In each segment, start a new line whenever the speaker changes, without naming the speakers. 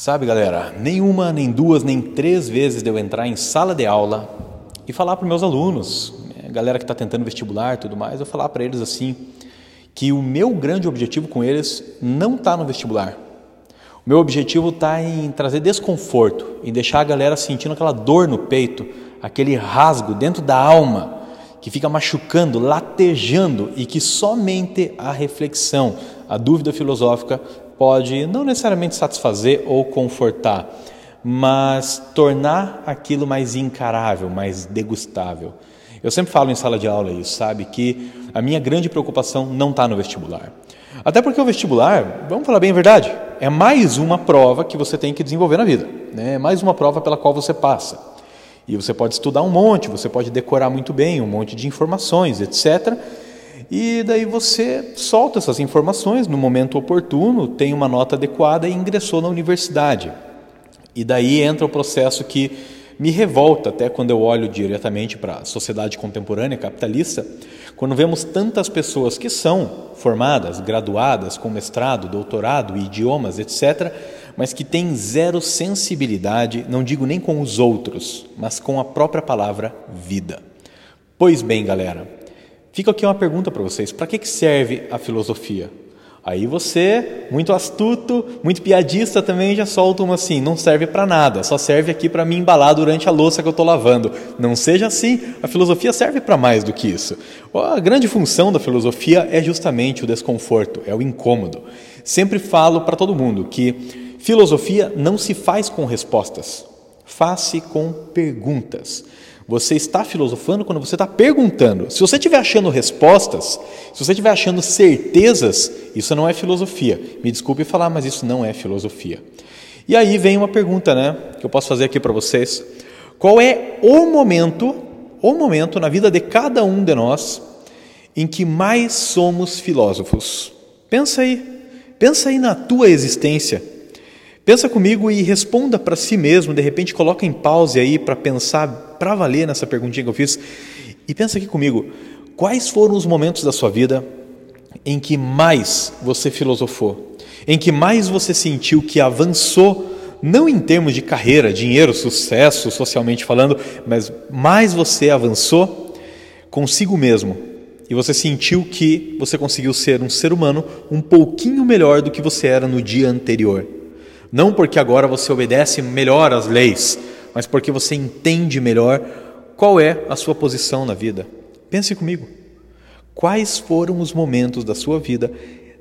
Sabe, galera, nenhuma, nem duas, nem três vezes de eu entrar em sala de aula e falar para meus alunos, né, galera que está tentando vestibular e tudo mais, eu falar para eles assim que o meu grande objetivo com eles não está no vestibular. O meu objetivo está em trazer desconforto, em deixar a galera sentindo aquela dor no peito, aquele rasgo dentro da alma que fica machucando, latejando e que somente a reflexão, a dúvida filosófica pode não necessariamente satisfazer ou confortar, mas tornar aquilo mais encarável, mais degustável. Eu sempre falo em sala de aula isso, sabe? Que a minha grande preocupação não está no vestibular. Até porque o vestibular, vamos falar bem a verdade, é mais uma prova que você tem que desenvolver na vida. Né? É mais uma prova pela qual você passa. E você pode estudar um monte, você pode decorar muito bem um monte de informações, etc. E daí você solta essas informações no momento oportuno, tem uma nota adequada e ingressou na universidade. E daí entra o processo que me revolta até quando eu olho diretamente para a sociedade contemporânea capitalista, quando vemos tantas pessoas que são formadas, graduadas com mestrado, doutorado, idiomas, etc., mas que têm zero sensibilidade, não digo nem com os outros, mas com a própria palavra vida. Pois bem, galera, Fica aqui uma pergunta para vocês: para que serve a filosofia? Aí você, muito astuto, muito piadista também, já solta uma assim: não serve para nada, só serve aqui para me embalar durante a louça que eu estou lavando. Não seja assim, a filosofia serve para mais do que isso. A grande função da filosofia é justamente o desconforto, é o incômodo. Sempre falo para todo mundo que filosofia não se faz com respostas, faz-se com perguntas. Você está filosofando quando você está perguntando. Se você estiver achando respostas, se você estiver achando certezas, isso não é filosofia. Me desculpe falar, mas isso não é filosofia. E aí vem uma pergunta, né, que eu posso fazer aqui para vocês. Qual é o momento, o momento na vida de cada um de nós em que mais somos filósofos? Pensa aí. Pensa aí na tua existência. Pensa comigo e responda para si mesmo, de repente coloca em pause aí para pensar, para valer nessa perguntinha que eu fiz. E pensa aqui comigo, quais foram os momentos da sua vida em que mais você filosofou? Em que mais você sentiu que avançou, não em termos de carreira, dinheiro, sucesso, socialmente falando, mas mais você avançou consigo mesmo. E você sentiu que você conseguiu ser um ser humano um pouquinho melhor do que você era no dia anterior. Não porque agora você obedece melhor às leis, mas porque você entende melhor qual é a sua posição na vida. Pense comigo. Quais foram os momentos da sua vida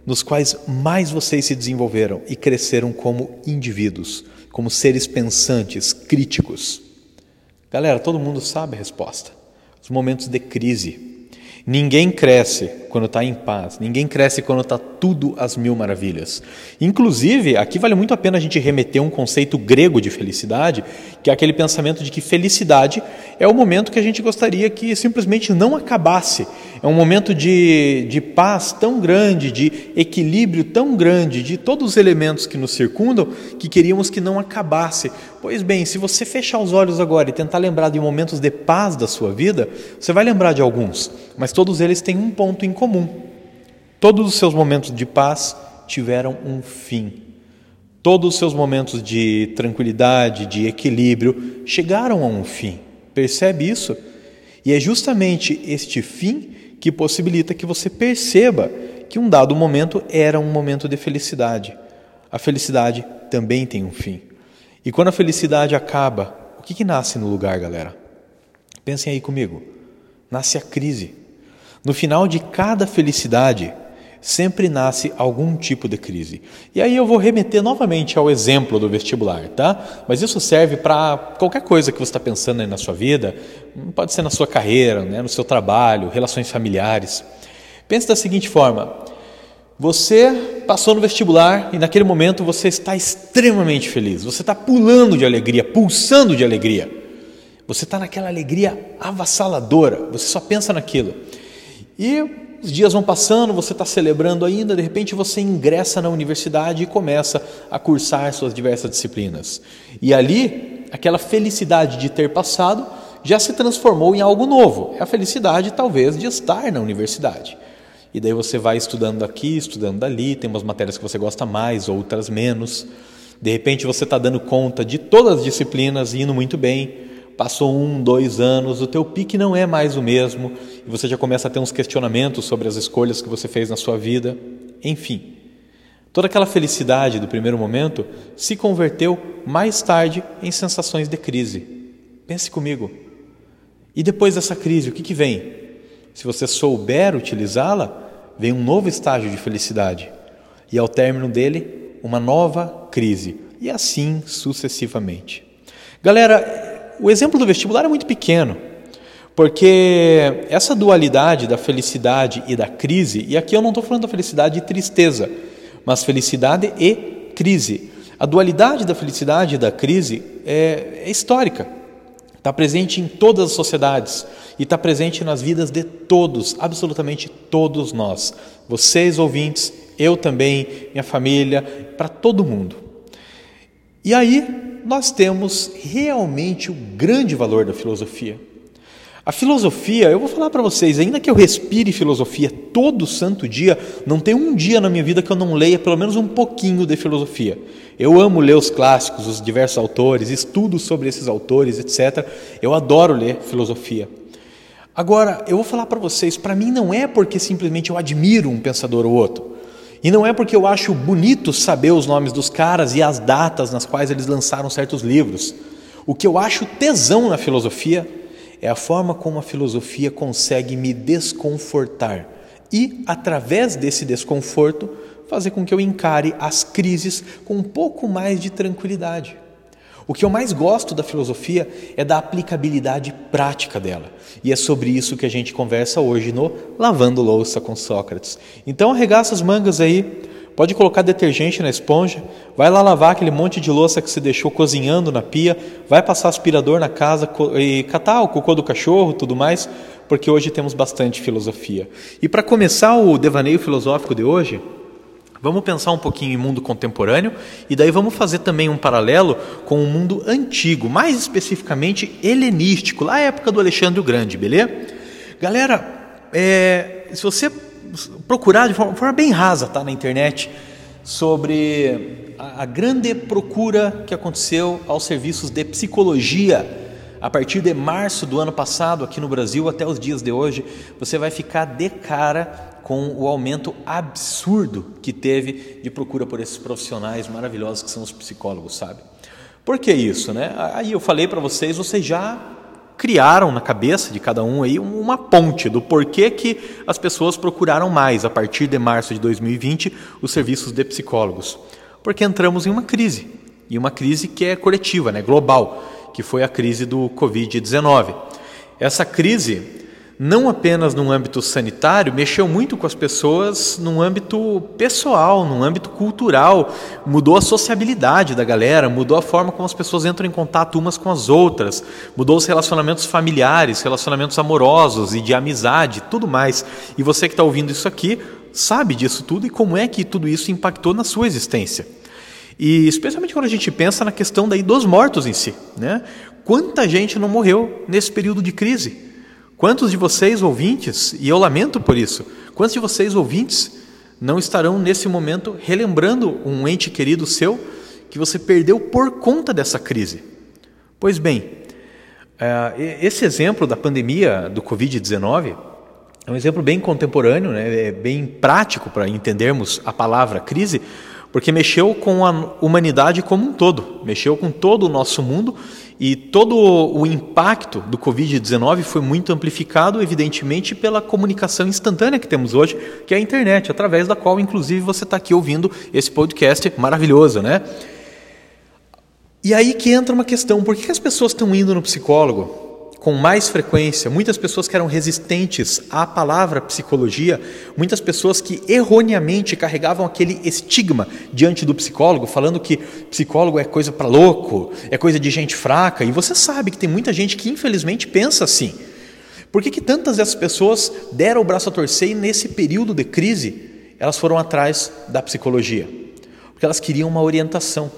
nos quais mais vocês se desenvolveram e cresceram como indivíduos, como seres pensantes, críticos? Galera, todo mundo sabe a resposta. Os momentos de crise, Ninguém cresce quando está em paz, ninguém cresce quando está tudo às mil maravilhas. Inclusive, aqui vale muito a pena a gente remeter um conceito grego de felicidade, que é aquele pensamento de que felicidade é o momento que a gente gostaria que simplesmente não acabasse. É um momento de, de paz tão grande, de equilíbrio tão grande, de todos os elementos que nos circundam, que queríamos que não acabasse. Pois bem, se você fechar os olhos agora e tentar lembrar de momentos de paz da sua vida, você vai lembrar de alguns, mas todos eles têm um ponto em comum. Todos os seus momentos de paz tiveram um fim. Todos os seus momentos de tranquilidade, de equilíbrio, chegaram a um fim. Percebe isso? E é justamente este fim que possibilita que você perceba que um dado momento era um momento de felicidade. A felicidade também tem um fim. E quando a felicidade acaba, o que, que nasce no lugar, galera? Pensem aí comigo. Nasce a crise. No final de cada felicidade, sempre nasce algum tipo de crise. E aí eu vou remeter novamente ao exemplo do vestibular, tá? Mas isso serve para qualquer coisa que você está pensando aí na sua vida, pode ser na sua carreira, né, no seu trabalho, relações familiares. Pense da seguinte forma: você passou no vestibular e naquele momento você está extremamente feliz, você está pulando de alegria, pulsando de alegria. Você está naquela alegria avassaladora, você só pensa naquilo. E os dias vão passando, você está celebrando ainda, de repente você ingressa na universidade e começa a cursar suas diversas disciplinas. E ali, aquela felicidade de ter passado já se transformou em algo novo. É a felicidade, talvez, de estar na universidade. E daí você vai estudando aqui, estudando dali, tem umas matérias que você gosta mais, outras menos. De repente você está dando conta de todas as disciplinas e indo muito bem. Passou um, dois anos, o teu pique não é mais o mesmo e você já começa a ter uns questionamentos sobre as escolhas que você fez na sua vida. Enfim, toda aquela felicidade do primeiro momento se converteu mais tarde em sensações de crise. Pense comigo. E depois dessa crise, o que, que vem? Se você souber utilizá-la, vem um novo estágio de felicidade. E ao término dele, uma nova crise. E assim sucessivamente. Galera, o exemplo do vestibular é muito pequeno, porque essa dualidade da felicidade e da crise, e aqui eu não estou falando da felicidade e tristeza, mas felicidade e crise. A dualidade da felicidade e da crise é, é histórica, está presente em todas as sociedades e está presente nas vidas de todos, absolutamente todos nós. Vocês ouvintes, eu também, minha família, para todo mundo. E aí nós temos realmente o grande valor da filosofia. A filosofia, eu vou falar para vocês, ainda que eu respire filosofia todo santo dia, não tem um dia na minha vida que eu não leia pelo menos um pouquinho de filosofia. Eu amo ler os clássicos, os diversos autores, estudo sobre esses autores, etc. Eu adoro ler filosofia. Agora, eu vou falar para vocês, para mim não é porque simplesmente eu admiro um pensador ou outro. E não é porque eu acho bonito saber os nomes dos caras e as datas nas quais eles lançaram certos livros. O que eu acho tesão na filosofia é a forma como a filosofia consegue me desconfortar e, através desse desconforto, fazer com que eu encare as crises com um pouco mais de tranquilidade. O que eu mais gosto da filosofia é da aplicabilidade prática dela. E é sobre isso que a gente conversa hoje no Lavando Louça com Sócrates. Então arregaça as mangas aí, pode colocar detergente na esponja, vai lá lavar aquele monte de louça que você deixou cozinhando na pia, vai passar aspirador na casa e catar o cocô do cachorro, tudo mais, porque hoje temos bastante filosofia. E para começar o devaneio filosófico de hoje, Vamos pensar um pouquinho em mundo contemporâneo e daí vamos fazer também um paralelo com o mundo antigo, mais especificamente helenístico, lá à época do Alexandre o Grande, beleza? Galera, é, se você procurar de forma, forma, bem rasa tá, na internet sobre a, a grande procura que aconteceu aos serviços de psicologia a partir de março do ano passado aqui no Brasil até os dias de hoje, você vai ficar de cara com o aumento absurdo que teve de procura por esses profissionais maravilhosos que são os psicólogos, sabe? Por que isso, né? Aí eu falei para vocês, vocês já criaram na cabeça de cada um aí uma ponte do porquê que as pessoas procuraram mais a partir de março de 2020 os serviços de psicólogos. Porque entramos em uma crise, e uma crise que é coletiva, né, global, que foi a crise do COVID-19. Essa crise não apenas no âmbito sanitário, mexeu muito com as pessoas no âmbito pessoal, no âmbito cultural, mudou a sociabilidade da galera, mudou a forma como as pessoas entram em contato umas com as outras, mudou os relacionamentos familiares, relacionamentos amorosos e de amizade, tudo mais. E você que está ouvindo isso aqui sabe disso tudo e como é que tudo isso impactou na sua existência. E especialmente quando a gente pensa na questão daí dos mortos em si, né? Quanta gente não morreu nesse período de crise? Quantos de vocês ouvintes, e eu lamento por isso, quantos de vocês ouvintes não estarão nesse momento relembrando um ente querido seu que você perdeu por conta dessa crise? Pois bem, eh, esse exemplo da pandemia do Covid-19 é um exemplo bem contemporâneo, né? é bem prático para entendermos a palavra crise, porque mexeu com a humanidade como um todo, mexeu com todo o nosso mundo e todo o impacto do Covid-19 foi muito amplificado, evidentemente, pela comunicação instantânea que temos hoje, que é a internet, através da qual, inclusive, você está aqui ouvindo esse podcast maravilhoso, né? E aí que entra uma questão: por que as pessoas estão indo no psicólogo? Com mais frequência, muitas pessoas que eram resistentes à palavra psicologia, muitas pessoas que erroneamente carregavam aquele estigma diante do psicólogo, falando que psicólogo é coisa para louco, é coisa de gente fraca, e você sabe que tem muita gente que infelizmente pensa assim. Por que, que tantas dessas pessoas deram o braço a torcer e nesse período de crise elas foram atrás da psicologia? Porque elas queriam uma orientação.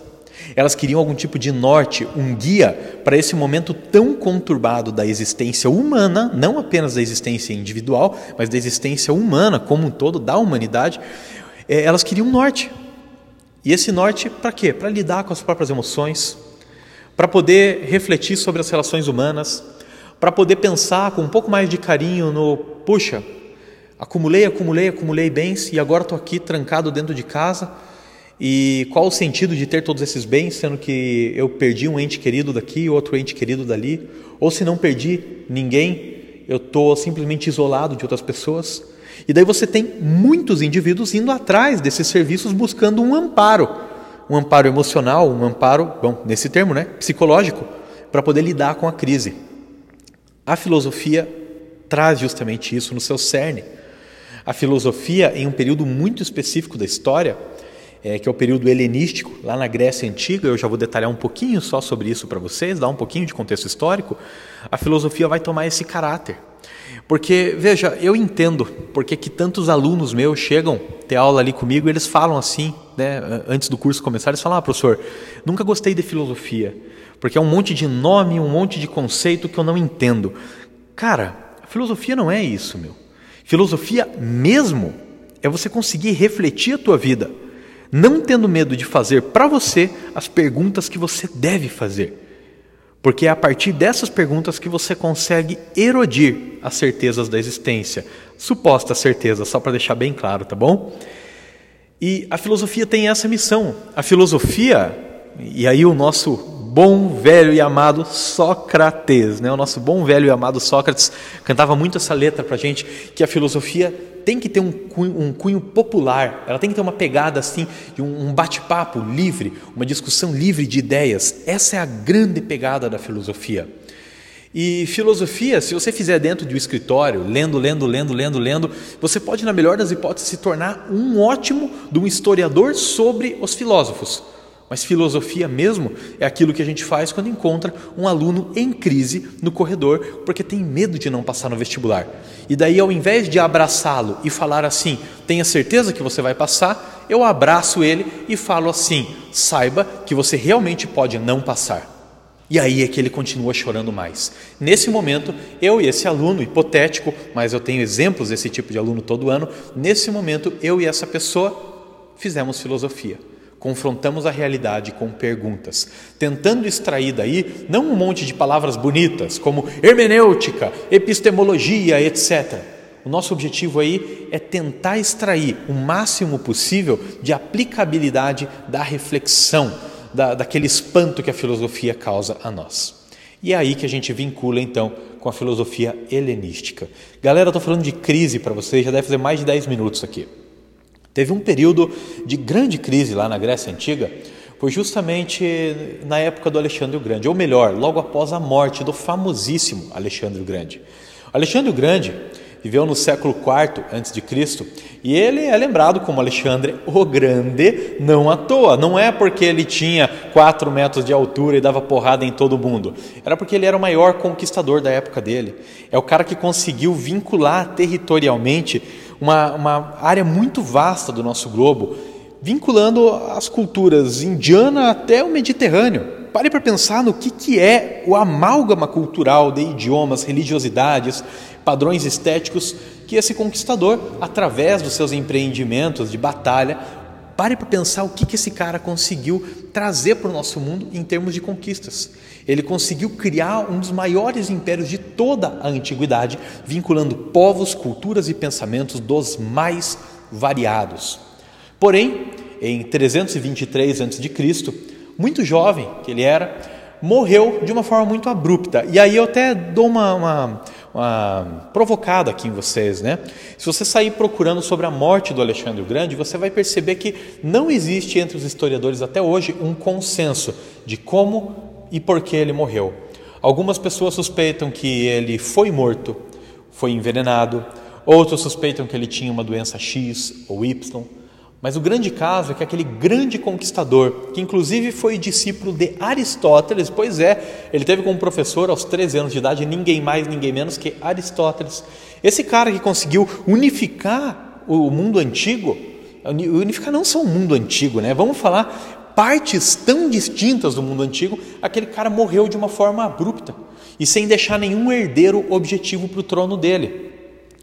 Elas queriam algum tipo de norte, um guia para esse momento tão conturbado da existência humana, não apenas da existência individual, mas da existência humana como um todo, da humanidade. É, elas queriam um norte. E esse norte para quê? Para lidar com as próprias emoções, para poder refletir sobre as relações humanas, para poder pensar com um pouco mais de carinho no, puxa, acumulei, acumulei, acumulei bens e agora estou aqui trancado dentro de casa. E qual o sentido de ter todos esses bens, sendo que eu perdi um ente querido daqui, outro ente querido dali? Ou se não perdi ninguém, eu estou simplesmente isolado de outras pessoas? E daí você tem muitos indivíduos indo atrás desses serviços buscando um amparo, um amparo emocional, um amparo, bom, nesse termo, né, psicológico, para poder lidar com a crise. A filosofia traz justamente isso no seu cerne. A filosofia, em um período muito específico da história, é, que é o período helenístico, lá na Grécia Antiga, eu já vou detalhar um pouquinho só sobre isso para vocês, dar um pouquinho de contexto histórico, a filosofia vai tomar esse caráter. Porque, veja, eu entendo porque que tantos alunos meus chegam ter aula ali comigo eles falam assim, né, antes do curso começar, eles falam, ah, professor, nunca gostei de filosofia, porque é um monte de nome, um monte de conceito que eu não entendo. Cara, filosofia não é isso, meu. Filosofia mesmo é você conseguir refletir a tua vida, não tendo medo de fazer para você as perguntas que você deve fazer. Porque é a partir dessas perguntas que você consegue erodir as certezas da existência, suposta certeza, só para deixar bem claro, tá bom? E a filosofia tem essa missão. A filosofia, e aí o nosso bom, velho e amado Sócrates, né? O nosso bom, velho e amado Sócrates cantava muito essa letra para gente, que a filosofia tem que ter um cunho, um cunho, popular, ela tem que ter uma pegada assim, de um bate-papo livre, uma discussão livre de ideias. Essa é a grande pegada da filosofia. E filosofia, se você fizer dentro de um escritório, lendo, lendo, lendo, lendo, lendo, você pode, na melhor das hipóteses, se tornar um ótimo de um historiador sobre os filósofos. Mas filosofia mesmo é aquilo que a gente faz quando encontra um aluno em crise no corredor porque tem medo de não passar no vestibular. E daí, ao invés de abraçá-lo e falar assim, tenha certeza que você vai passar, eu abraço ele e falo assim, saiba que você realmente pode não passar. E aí é que ele continua chorando mais. Nesse momento, eu e esse aluno, hipotético, mas eu tenho exemplos desse tipo de aluno todo ano, nesse momento, eu e essa pessoa fizemos filosofia confrontamos a realidade com perguntas, tentando extrair daí não um monte de palavras bonitas como hermenêutica, epistemologia, etc. O nosso objetivo aí é tentar extrair o máximo possível de aplicabilidade da reflexão, da, daquele espanto que a filosofia causa a nós. E é aí que a gente vincula então com a filosofia helenística. Galera, estou falando de crise para vocês, já deve fazer mais de 10 minutos aqui. Teve um período de grande crise lá na Grécia Antiga, foi justamente na época do Alexandre o Grande, ou melhor, logo após a morte do famosíssimo Alexandre o Grande. Alexandre o Grande viveu no século IV a.C. e ele é lembrado como Alexandre o Grande não à toa. Não é porque ele tinha 4 metros de altura e dava porrada em todo mundo. Era porque ele era o maior conquistador da época dele. É o cara que conseguiu vincular territorialmente uma, uma área muito vasta do nosso globo, vinculando as culturas indiana até o Mediterrâneo. Pare para pensar no que, que é o amálgama cultural de idiomas, religiosidades, padrões estéticos que esse conquistador, através dos seus empreendimentos de batalha, pare para pensar o que, que esse cara conseguiu trazer para o nosso mundo em termos de conquistas. Ele conseguiu criar um dos maiores impérios de toda a antiguidade, vinculando povos, culturas e pensamentos dos mais variados. Porém, em 323 a.C., muito jovem que ele era, morreu de uma forma muito abrupta. E aí eu até dou uma, uma, uma, provocada aqui em vocês, né? Se você sair procurando sobre a morte do Alexandre o Grande, você vai perceber que não existe entre os historiadores até hoje um consenso de como e por que ele morreu. Algumas pessoas suspeitam que ele foi morto, foi envenenado, outros suspeitam que ele tinha uma doença X ou Y. Mas o grande caso é que aquele grande conquistador, que inclusive foi discípulo de Aristóteles, pois é, ele teve como professor aos 13 anos de idade ninguém mais, ninguém menos que Aristóteles. Esse cara que conseguiu unificar o mundo antigo, unificar não só o mundo antigo, né? Vamos falar partes tão distintas do mundo antigo, aquele cara morreu de uma forma abrupta e sem deixar nenhum herdeiro objetivo para o trono dele.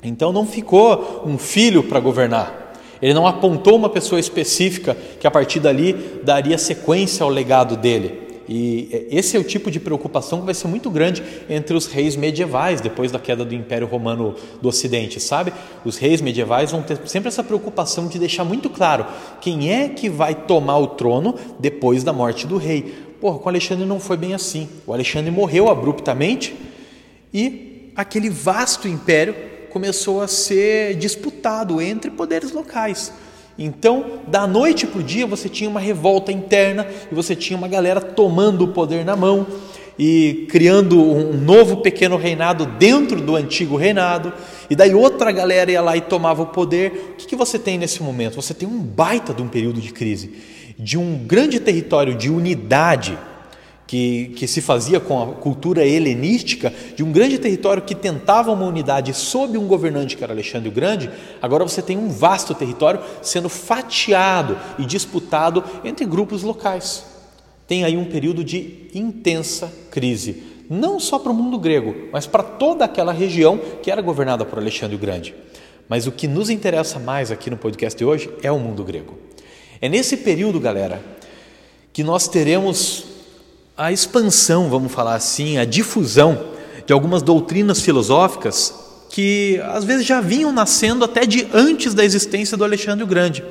Então não ficou um filho para governar. Ele não apontou uma pessoa específica que a partir dali daria sequência ao legado dele. E esse é o tipo de preocupação que vai ser muito grande entre os reis medievais, depois da queda do Império Romano do Ocidente, sabe? Os reis medievais vão ter sempre essa preocupação de deixar muito claro quem é que vai tomar o trono depois da morte do rei. Porra, com Alexandre não foi bem assim. O Alexandre morreu abruptamente e aquele vasto império começou a ser disputado entre poderes locais. Então, da noite para o dia, você tinha uma revolta interna e você tinha uma galera tomando o poder na mão e criando um novo pequeno reinado dentro do antigo reinado, e daí outra galera ia lá e tomava o poder. O que, que você tem nesse momento? Você tem um baita de um período de crise, de um grande território de unidade que, que se fazia com a cultura helenística, de um grande território que tentava uma unidade sob um governante que era Alexandre o Grande, agora você tem um vasto território sendo fatiado e disputado entre grupos locais. Tem aí um período de intensa crise, não só para o mundo grego, mas para toda aquela região que era governada por Alexandre o Grande. Mas o que nos interessa mais aqui no podcast de hoje é o mundo grego. É nesse período, galera, que nós teremos a expansão, vamos falar assim, a difusão de algumas doutrinas filosóficas que às vezes já vinham nascendo até de antes da existência do Alexandre o Grande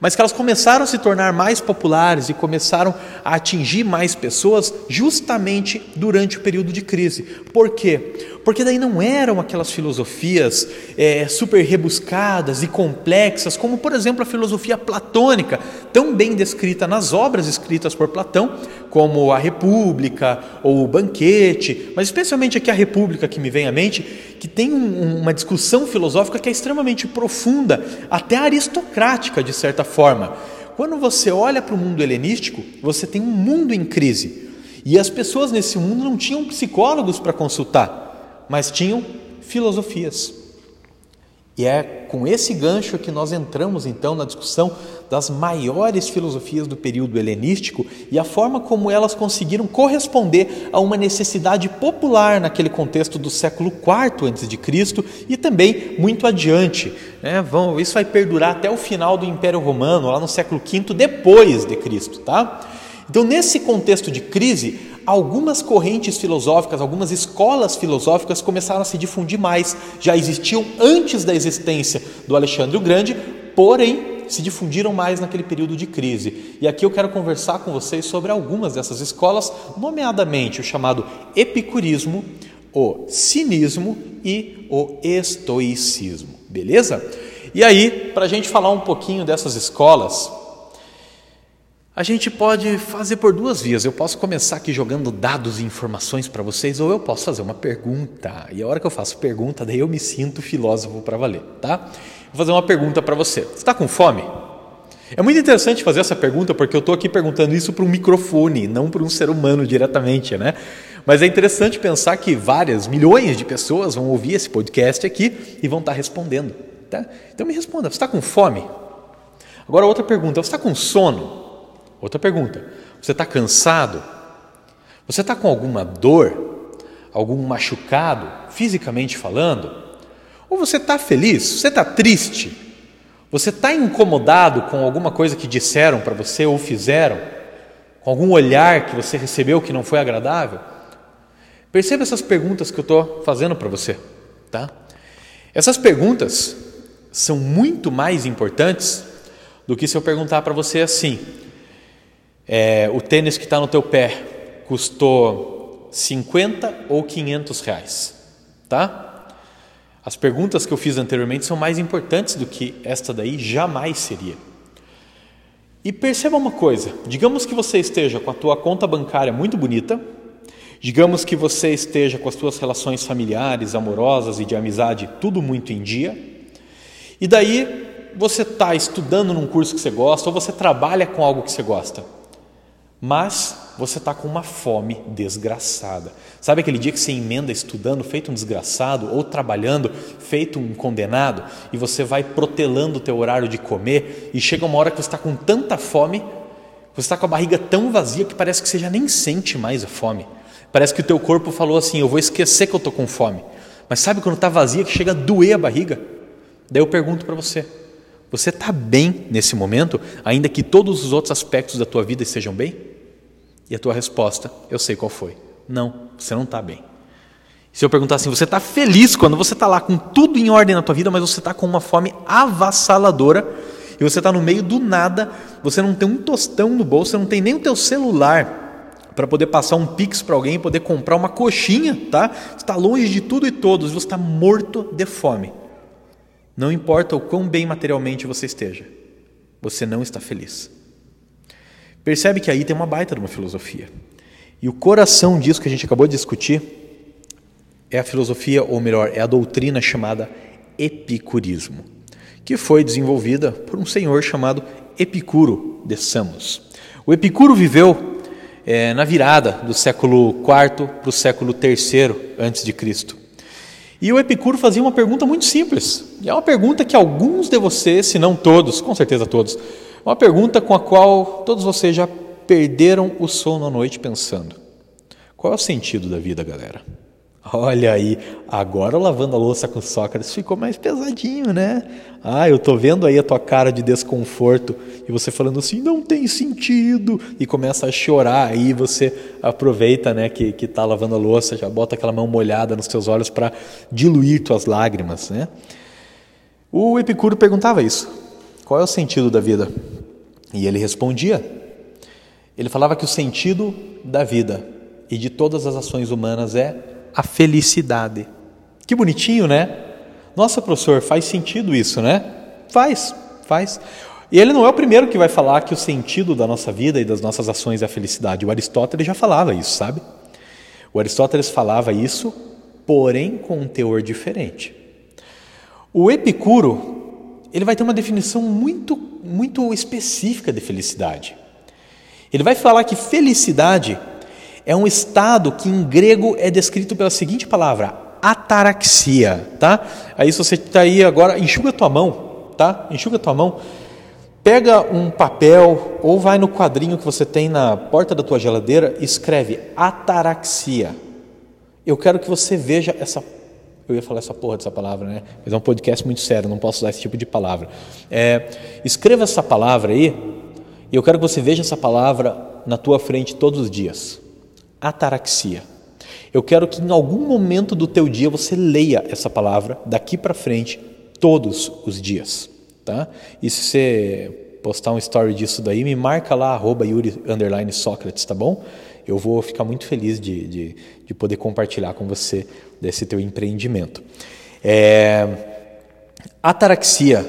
mas que elas começaram a se tornar mais populares e começaram a atingir mais pessoas justamente durante o período de crise. Por quê? Porque daí não eram aquelas filosofias é, super rebuscadas e complexas, como por exemplo a filosofia platônica, tão bem descrita nas obras escritas por Platão, como a República ou o Banquete, mas especialmente aqui a República que me vem à mente, que tem um, uma discussão filosófica que é extremamente profunda, até aristocrática de certa forma. Quando você olha para o mundo helenístico, você tem um mundo em crise. E as pessoas nesse mundo não tinham psicólogos para consultar, mas tinham filosofias. E é com esse gancho que nós entramos então na discussão das maiores filosofias do período helenístico e a forma como elas conseguiram corresponder a uma necessidade popular naquele contexto do século IV a.C. e também muito adiante. Né? Isso vai perdurar até o final do Império Romano, lá no século V depois de Cristo. Tá? Então, nesse contexto de crise, algumas correntes filosóficas, algumas escolas filosóficas começaram a se difundir mais. Já existiam antes da existência do Alexandre o Grande, porém se difundiram mais naquele período de crise. E aqui eu quero conversar com vocês sobre algumas dessas escolas, nomeadamente o chamado epicurismo, o cinismo e o estoicismo. Beleza? E aí, para a gente falar um pouquinho dessas escolas, a gente pode fazer por duas vias. Eu posso começar aqui jogando dados e informações para vocês, ou eu posso fazer uma pergunta. E a hora que eu faço pergunta, daí eu me sinto filósofo para valer, tá? Vou fazer uma pergunta para você. Você está com fome? É muito interessante fazer essa pergunta porque eu estou aqui perguntando isso para um microfone, não para um ser humano diretamente, né? Mas é interessante pensar que várias, milhões de pessoas vão ouvir esse podcast aqui e vão estar tá respondendo, tá? Então me responda, você está com fome? Agora outra pergunta, você está com sono? Outra pergunta: você está cansado? Você está com alguma dor? Algum machucado, fisicamente falando? Ou você está feliz? Você está triste? Você está incomodado com alguma coisa que disseram para você ou fizeram? Com algum olhar que você recebeu que não foi agradável? Perceba essas perguntas que eu estou fazendo para você, tá? Essas perguntas são muito mais importantes do que se eu perguntar para você assim: é, o tênis que está no teu pé custou 50 ou 500 reais, tá? As perguntas que eu fiz anteriormente são mais importantes do que esta daí jamais seria. E perceba uma coisa, digamos que você esteja com a tua conta bancária muito bonita, digamos que você esteja com as tuas relações familiares, amorosas e de amizade tudo muito em dia, e daí você está estudando num curso que você gosta ou você trabalha com algo que você gosta mas você está com uma fome desgraçada. Sabe aquele dia que você emenda estudando, feito um desgraçado, ou trabalhando, feito um condenado, e você vai protelando o teu horário de comer, e chega uma hora que você está com tanta fome, você está com a barriga tão vazia que parece que você já nem sente mais a fome. Parece que o teu corpo falou assim: eu vou esquecer que eu estou com fome. Mas sabe quando está vazia que chega a doer a barriga? Daí eu pergunto para você: Você está bem nesse momento, ainda que todos os outros aspectos da tua vida estejam bem? E a tua resposta, eu sei qual foi. Não, você não está bem. Se eu perguntar assim, você está feliz quando você está lá com tudo em ordem na tua vida, mas você está com uma fome avassaladora e você está no meio do nada, você não tem um tostão no bolso, você não tem nem o teu celular para poder passar um pix para alguém, poder comprar uma coxinha, tá? Está longe de tudo e todos, você está morto de fome. Não importa o quão bem materialmente você esteja, você não está feliz. Percebe que aí tem uma baita de uma filosofia. E o coração disso que a gente acabou de discutir é a filosofia, ou melhor, é a doutrina chamada epicurismo, que foi desenvolvida por um senhor chamado Epicuro de Samos. O Epicuro viveu é, na virada do século IV para o século III antes de Cristo. E o Epicuro fazia uma pergunta muito simples. E é uma pergunta que alguns de vocês, se não todos, com certeza todos, uma pergunta com a qual todos vocês já perderam o sono à noite pensando. Qual é o sentido da vida, galera? Olha aí, agora lavando a louça com Sócrates ficou mais pesadinho, né? Ah, eu tô vendo aí a tua cara de desconforto e você falando assim, não tem sentido, e começa a chorar, aí você aproveita, né, que, que tá lavando a louça, já bota aquela mão molhada nos teus olhos para diluir tuas lágrimas, né? O Epicuro perguntava isso: qual é o sentido da vida? E ele respondia. Ele falava que o sentido da vida e de todas as ações humanas é a felicidade. Que bonitinho, né? Nossa, professor, faz sentido isso, né? Faz, faz. E ele não é o primeiro que vai falar que o sentido da nossa vida e das nossas ações é a felicidade. O Aristóteles já falava isso, sabe? O Aristóteles falava isso, porém com um teor diferente. O Epicuro, ele vai ter uma definição muito, muito específica de felicidade. Ele vai falar que felicidade é um estado que em grego é descrito pela seguinte palavra, ataraxia, tá? Aí se você está aí agora, enxuga tua mão, tá? Enxuga tua mão. Pega um papel ou vai no quadrinho que você tem na porta da tua geladeira e escreve ataraxia. Eu quero que você veja essa eu ia falar essa porra dessa palavra, né? Mas é um podcast muito sério, não posso usar esse tipo de palavra. É, escreva essa palavra aí e eu quero que você veja essa palavra na tua frente todos os dias ataraxia. Eu quero que em algum momento do teu dia você leia essa palavra daqui para frente todos os dias, tá? E se você postar um story disso daí, me marca lá arroba tá bom? Eu vou ficar muito feliz de, de, de poder compartilhar com você desse teu empreendimento. É, ataraxia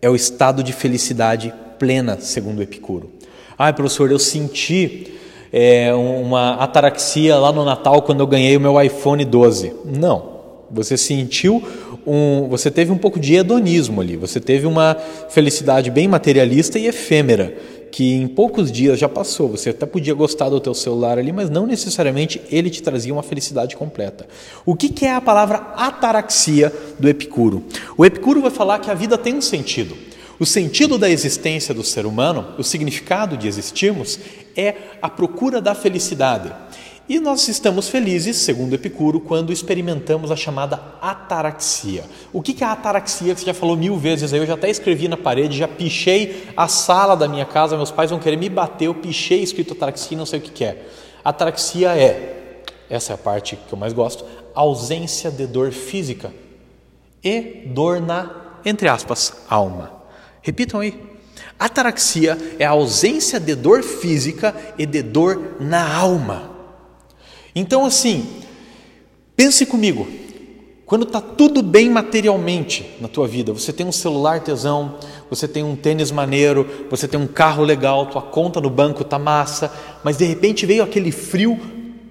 é o estado de felicidade plena, segundo Epicuro. Ah, professor, eu senti é, uma ataraxia lá no Natal quando eu ganhei o meu iPhone 12. Não. Você sentiu um, você teve um pouco de hedonismo ali, você teve uma felicidade bem materialista e efêmera, que em poucos dias já passou. Você até podia gostar do teu celular ali, mas não necessariamente ele te trazia uma felicidade completa. O que, que é a palavra ataraxia do Epicuro? O Epicuro vai falar que a vida tem um sentido. O sentido da existência do ser humano, o significado de existirmos, é a procura da felicidade. E nós estamos felizes, segundo Epicuro, quando experimentamos a chamada ataraxia. O que é a ataraxia? Você já falou mil vezes aí, eu já até escrevi na parede, já pichei a sala da minha casa, meus pais vão querer me bater, eu pichei escrito ataraxia, não sei o que é. Ataraxia é, essa é a parte que eu mais gosto, ausência de dor física e dor na, entre aspas, alma. Repitam aí. Ataraxia é a ausência de dor física e de dor na alma. Então, assim, pense comigo. Quando está tudo bem materialmente na tua vida, você tem um celular tesão, você tem um tênis maneiro, você tem um carro legal, tua conta no banco está massa, mas de repente veio aquele frio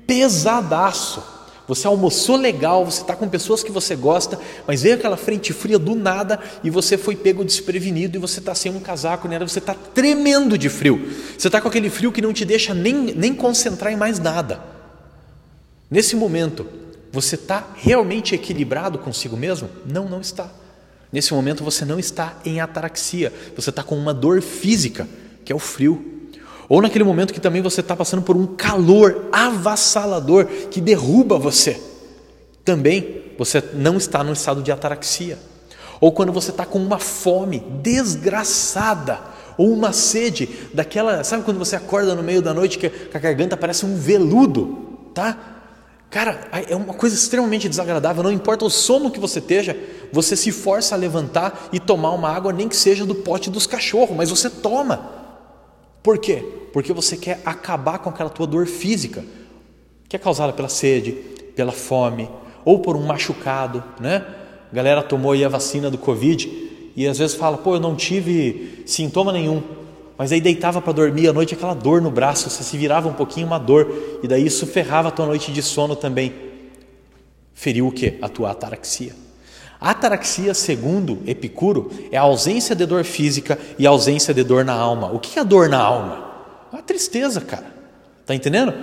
pesadaço você almoçou legal, você está com pessoas que você gosta, mas veio aquela frente fria do nada e você foi pego desprevenido e você está sem um casaco, né? você está tremendo de frio. Você está com aquele frio que não te deixa nem, nem concentrar em mais nada. Nesse momento, você está realmente equilibrado consigo mesmo? Não, não está. Nesse momento você não está em ataraxia, você está com uma dor física, que é o frio. Ou naquele momento que também você está passando por um calor avassalador que derruba você. Também você não está no estado de ataraxia. ou quando você está com uma fome desgraçada, ou uma sede, daquela, sabe quando você acorda no meio da noite que a garganta parece um veludo, tá? Cara, é uma coisa extremamente desagradável, não importa o sono que você esteja, você se força a levantar e tomar uma água, nem que seja do pote dos cachorros, mas você toma. Por quê? Porque você quer acabar com aquela tua dor física, que é causada pela sede, pela fome, ou por um machucado, né? A galera tomou aí a vacina do Covid e às vezes fala, pô, eu não tive sintoma nenhum, mas aí deitava para dormir à noite aquela dor no braço, você se virava um pouquinho uma dor e daí isso ferrava a tua noite de sono também. Feriu o que? A tua ataraxia. Ataraxia, segundo Epicuro, é a ausência de dor física e a ausência de dor na alma. O que é dor na alma? É a tristeza, cara. Tá entendendo?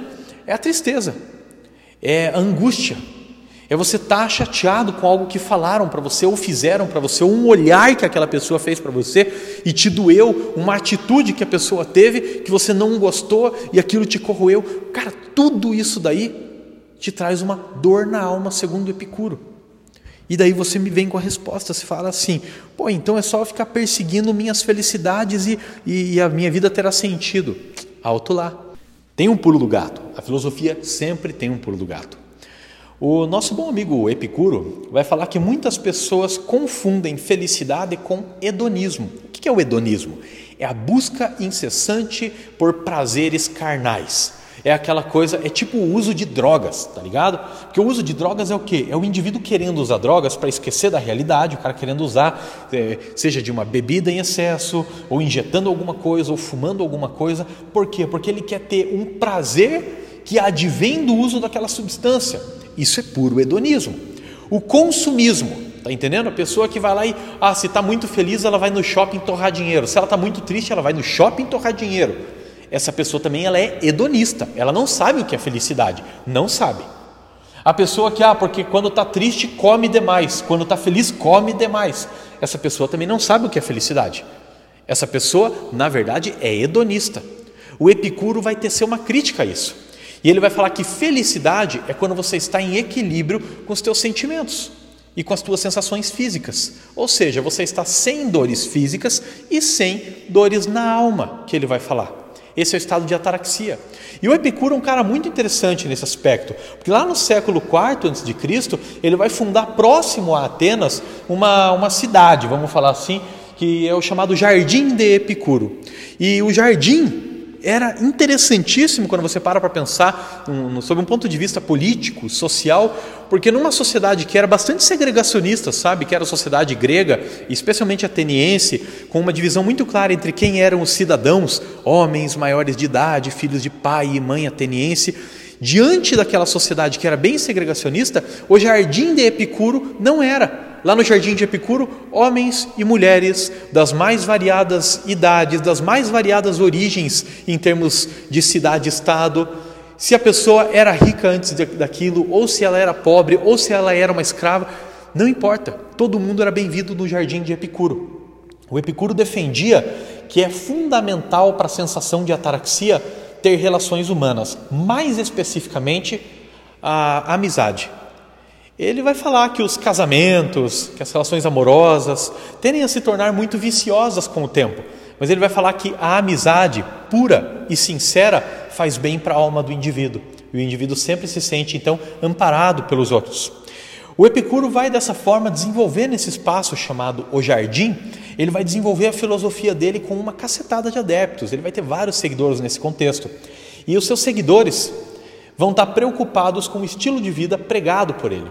É a tristeza. É a angústia é você estar tá chateado com algo que falaram para você ou fizeram para você, ou um olhar que aquela pessoa fez para você e te doeu, uma atitude que a pessoa teve que você não gostou e aquilo te corroeu. Cara, tudo isso daí te traz uma dor na alma, segundo Epicuro. E daí você me vem com a resposta, você fala assim: pô, então é só ficar perseguindo minhas felicidades e, e, e a minha vida terá sentido. Alto lá. Tem um pulo do gato. A filosofia sempre tem um pulo do gato. O nosso bom amigo Epicuro vai falar que muitas pessoas confundem felicidade com hedonismo. O que é o hedonismo? É a busca incessante por prazeres carnais. É aquela coisa, é tipo o uso de drogas, tá ligado? Porque o uso de drogas é o quê? É o indivíduo querendo usar drogas para esquecer da realidade, o cara querendo usar, é, seja de uma bebida em excesso, ou injetando alguma coisa, ou fumando alguma coisa. Por quê? Porque ele quer ter um prazer que advém do uso daquela substância. Isso é puro hedonismo. O consumismo, tá entendendo? A pessoa que vai lá e, ah, se está muito feliz, ela vai no shopping torrar dinheiro. Se ela está muito triste, ela vai no shopping torrar dinheiro. Essa pessoa também ela é hedonista. Ela não sabe o que é felicidade. Não sabe. A pessoa que, ah, porque quando está triste, come demais. Quando está feliz, come demais. Essa pessoa também não sabe o que é felicidade. Essa pessoa, na verdade, é hedonista. O Epicuro vai tecer uma crítica a isso. E ele vai falar que felicidade é quando você está em equilíbrio com os teus sentimentos e com as tuas sensações físicas. Ou seja, você está sem dores físicas e sem dores na alma, que ele vai falar. Esse é o estado de ataraxia. E o Epicuro é um cara muito interessante nesse aspecto, porque lá no século IV a.C., ele vai fundar próximo a Atenas uma, uma cidade, vamos falar assim, que é o chamado Jardim de Epicuro. E o jardim era interessantíssimo quando você para para pensar um, sob um ponto de vista político, social, porque numa sociedade que era bastante segregacionista, sabe, que era a sociedade grega, especialmente ateniense, com uma divisão muito clara entre quem eram os cidadãos, homens maiores de idade, filhos de pai e mãe ateniense, diante daquela sociedade que era bem segregacionista, o jardim de Epicuro não era lá no jardim de Epicuro, homens e mulheres das mais variadas idades, das mais variadas origens em termos de cidade-estado. Se a pessoa era rica antes daquilo, ou se ela era pobre, ou se ela era uma escrava, não importa, todo mundo era bem-vindo no jardim de Epicuro. O Epicuro defendia que é fundamental para a sensação de ataraxia ter relações humanas, mais especificamente a amizade ele vai falar que os casamentos, que as relações amorosas tendem a se tornar muito viciosas com o tempo, mas ele vai falar que a amizade pura e sincera faz bem para a alma do indivíduo. E o indivíduo sempre se sente então amparado pelos outros. O Epicuro vai dessa forma desenvolver nesse espaço chamado o jardim, ele vai desenvolver a filosofia dele com uma cacetada de adeptos, ele vai ter vários seguidores nesse contexto. E os seus seguidores vão estar preocupados com o estilo de vida pregado por ele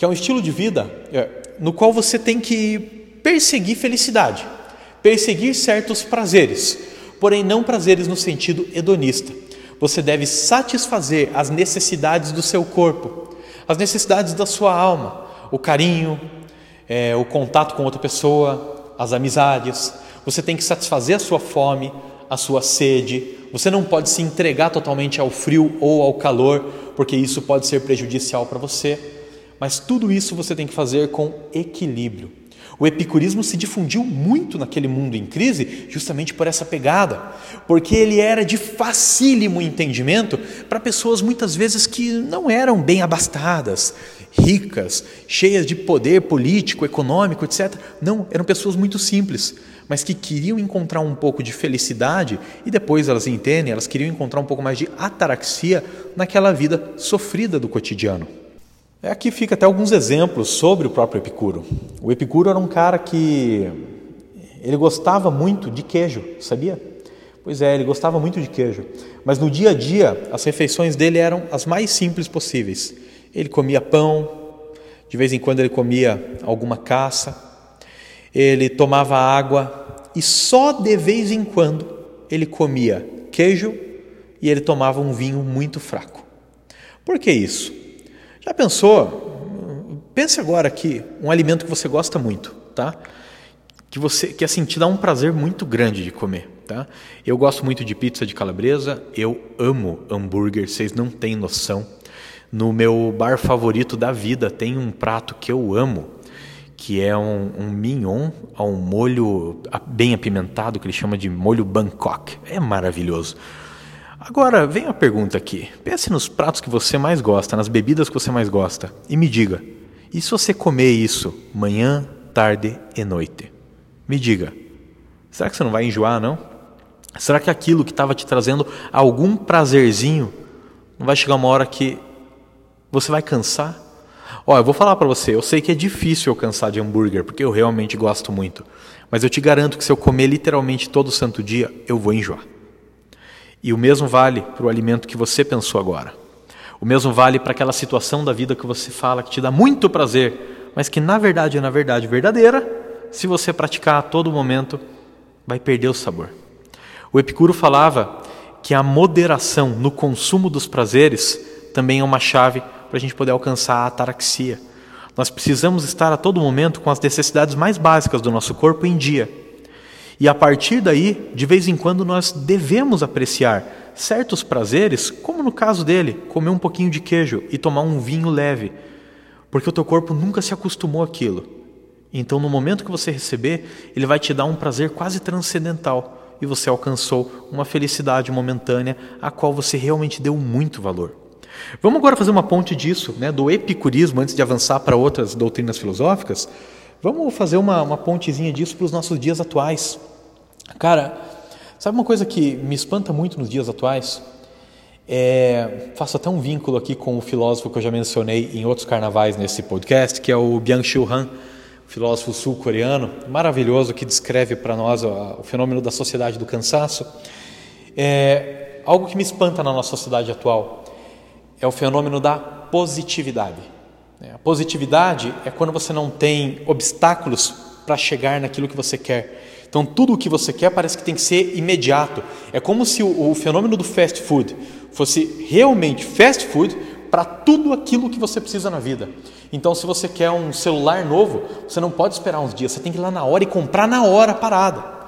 que é um estilo de vida é, no qual você tem que perseguir felicidade, perseguir certos prazeres, porém não prazeres no sentido hedonista. Você deve satisfazer as necessidades do seu corpo, as necessidades da sua alma, o carinho, é, o contato com outra pessoa, as amizades. Você tem que satisfazer a sua fome, a sua sede. Você não pode se entregar totalmente ao frio ou ao calor, porque isso pode ser prejudicial para você. Mas tudo isso você tem que fazer com equilíbrio. O epicurismo se difundiu muito naquele mundo em crise, justamente por essa pegada, porque ele era de facílimo entendimento para pessoas muitas vezes que não eram bem abastadas, ricas, cheias de poder político, econômico, etc. Não, eram pessoas muito simples, mas que queriam encontrar um pouco de felicidade e depois elas entendem, elas queriam encontrar um pouco mais de ataraxia naquela vida sofrida do cotidiano. É, aqui fica até alguns exemplos sobre o próprio Epicuro. O Epicuro era um cara que ele gostava muito de queijo, sabia? Pois é, ele gostava muito de queijo, mas no dia a dia as refeições dele eram as mais simples possíveis. Ele comia pão, de vez em quando ele comia alguma caça, ele tomava água e só de vez em quando ele comia queijo e ele tomava um vinho muito fraco. Por que isso? Já pensou? Pense agora aqui um alimento que você gosta muito, tá? Que você que assim te dá um prazer muito grande de comer, tá? Eu gosto muito de pizza de calabresa, eu amo hambúrguer, vocês não têm noção. No meu bar favorito da vida tem um prato que eu amo, que é um, um mignon ao molho bem apimentado, que ele chama de molho Bangkok. É maravilhoso. Agora, vem a pergunta aqui. Pense nos pratos que você mais gosta, nas bebidas que você mais gosta, e me diga: e se você comer isso manhã, tarde e noite? Me diga, será que você não vai enjoar, não? Será que aquilo que estava te trazendo algum prazerzinho não vai chegar uma hora que você vai cansar? Ó, eu vou falar para você, eu sei que é difícil eu cansar de hambúrguer, porque eu realmente gosto muito. Mas eu te garanto que se eu comer literalmente todo santo dia, eu vou enjoar. E o mesmo vale para o alimento que você pensou agora. O mesmo vale para aquela situação da vida que você fala que te dá muito prazer, mas que na verdade é na verdade verdadeira, se você praticar a todo momento, vai perder o sabor. O Epicuro falava que a moderação no consumo dos prazeres também é uma chave para a gente poder alcançar a ataraxia. Nós precisamos estar a todo momento com as necessidades mais básicas do nosso corpo em dia. E a partir daí, de vez em quando, nós devemos apreciar certos prazeres, como no caso dele, comer um pouquinho de queijo e tomar um vinho leve, porque o teu corpo nunca se acostumou àquilo. Então, no momento que você receber, ele vai te dar um prazer quase transcendental e você alcançou uma felicidade momentânea a qual você realmente deu muito valor. Vamos agora fazer uma ponte disso, né, do epicurismo, antes de avançar para outras doutrinas filosóficas. Vamos fazer uma, uma pontezinha disso para os nossos dias atuais. Cara, sabe uma coisa que me espanta muito nos dias atuais? É, faço até um vínculo aqui com o filósofo que eu já mencionei em outros carnavais nesse podcast, que é o Byung-Chul Han, filósofo sul-coreano, maravilhoso, que descreve para nós o, fenômeno da sociedade do cansaço. É, algo que me espanta na nossa sociedade atual é o fenômeno da positividade. A positividade é quando você não tem obstáculos para chegar naquilo que você quer. Então, tudo o que você quer parece que tem que ser imediato. É como se o, o fenômeno do fast food fosse realmente fast food para tudo aquilo que você precisa na vida. Então, se você quer um celular novo, você não pode esperar uns dias, você tem que ir lá na hora e comprar na hora parada.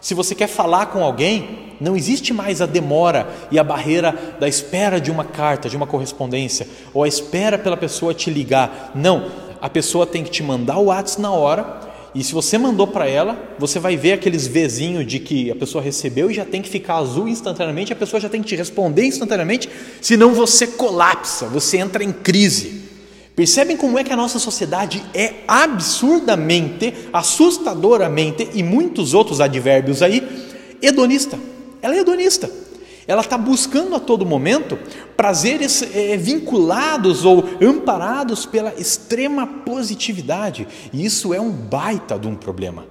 Se você quer falar com alguém, não existe mais a demora e a barreira da espera de uma carta, de uma correspondência, ou a espera pela pessoa te ligar. Não, a pessoa tem que te mandar o WhatsApp na hora e se você mandou para ela, você vai ver aqueles vezinhos de que a pessoa recebeu e já tem que ficar azul instantaneamente, a pessoa já tem que te responder instantaneamente, senão você colapsa, você entra em crise. Percebem como é que a nossa sociedade é absurdamente, assustadoramente e muitos outros advérbios aí, hedonista. Ela é hedonista. Ela está buscando a todo momento prazeres é, vinculados ou amparados pela extrema positividade. E isso é um baita de um problema.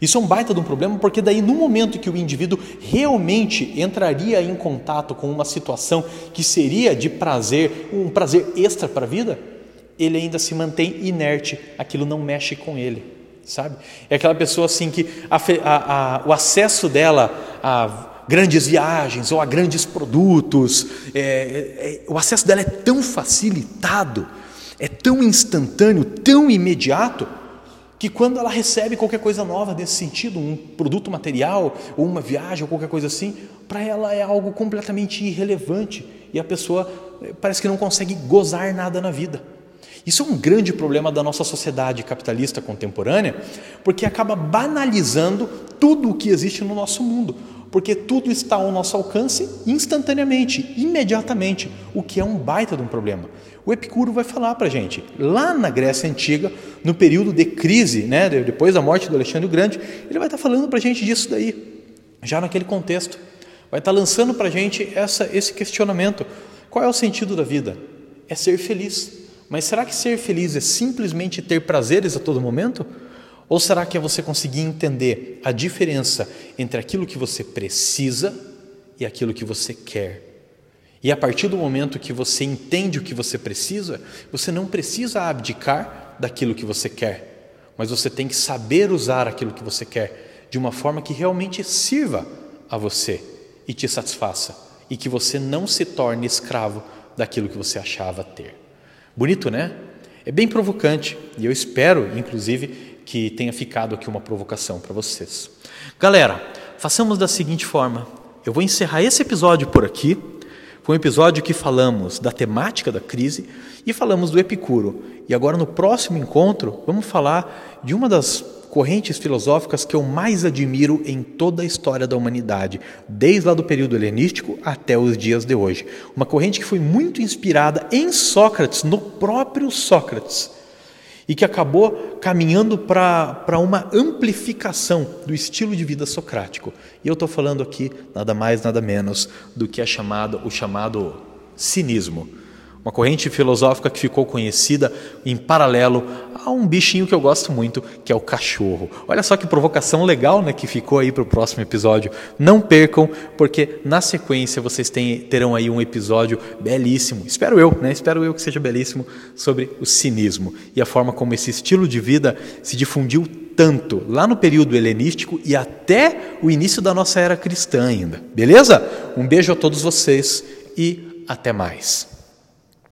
Isso é um baita de um problema porque daí no momento que o indivíduo realmente entraria em contato com uma situação que seria de prazer, um prazer extra para a vida, ele ainda se mantém inerte, aquilo não mexe com ele, sabe? É aquela pessoa assim que a, a, a, o acesso dela a grandes viagens ou a grandes produtos. É, é, o acesso dela é tão facilitado, é tão instantâneo, tão imediato, que quando ela recebe qualquer coisa nova nesse sentido, um produto material ou uma viagem ou qualquer coisa assim, para ela é algo completamente irrelevante e a pessoa é, parece que não consegue gozar nada na vida. Isso é um grande problema da nossa sociedade capitalista contemporânea, porque acaba banalizando tudo o que existe no nosso mundo, porque tudo está ao nosso alcance instantaneamente, imediatamente, o que é um baita de um problema. O Epicuro vai falar para gente, lá na Grécia Antiga, no período de crise, né, depois da morte do Alexandre o Grande, ele vai estar falando para gente disso daí, já naquele contexto. Vai estar lançando para gente essa, esse questionamento: qual é o sentido da vida? É ser feliz. Mas será que ser feliz é simplesmente ter prazeres a todo momento? Ou será que é você conseguir entender a diferença entre aquilo que você precisa e aquilo que você quer? E a partir do momento que você entende o que você precisa, você não precisa abdicar daquilo que você quer, mas você tem que saber usar aquilo que você quer de uma forma que realmente sirva a você e te satisfaça, e que você não se torne escravo daquilo que você achava ter. Bonito, né? É bem provocante e eu espero, inclusive, que tenha ficado aqui uma provocação para vocês. Galera, façamos da seguinte forma: eu vou encerrar esse episódio por aqui. Foi um episódio que falamos da temática da crise e falamos do Epicuro. E agora, no próximo encontro, vamos falar de uma das correntes filosóficas que eu mais admiro em toda a história da humanidade, desde lá do período helenístico até os dias de hoje. Uma corrente que foi muito inspirada em Sócrates, no próprio Sócrates, e que acabou caminhando para uma amplificação do estilo de vida socrático. E eu estou falando aqui nada mais, nada menos do que o chamado cinismo uma corrente filosófica que ficou conhecida em paralelo a um bichinho que eu gosto muito, que é o cachorro. Olha só que provocação legal né, que ficou aí para o próximo episódio. Não percam, porque na sequência vocês têm, terão aí um episódio belíssimo, espero eu, né? Espero eu que seja belíssimo, sobre o cinismo e a forma como esse estilo de vida se difundiu tanto lá no período helenístico e até o início da nossa era cristã ainda. Beleza? Um beijo a todos vocês e até mais.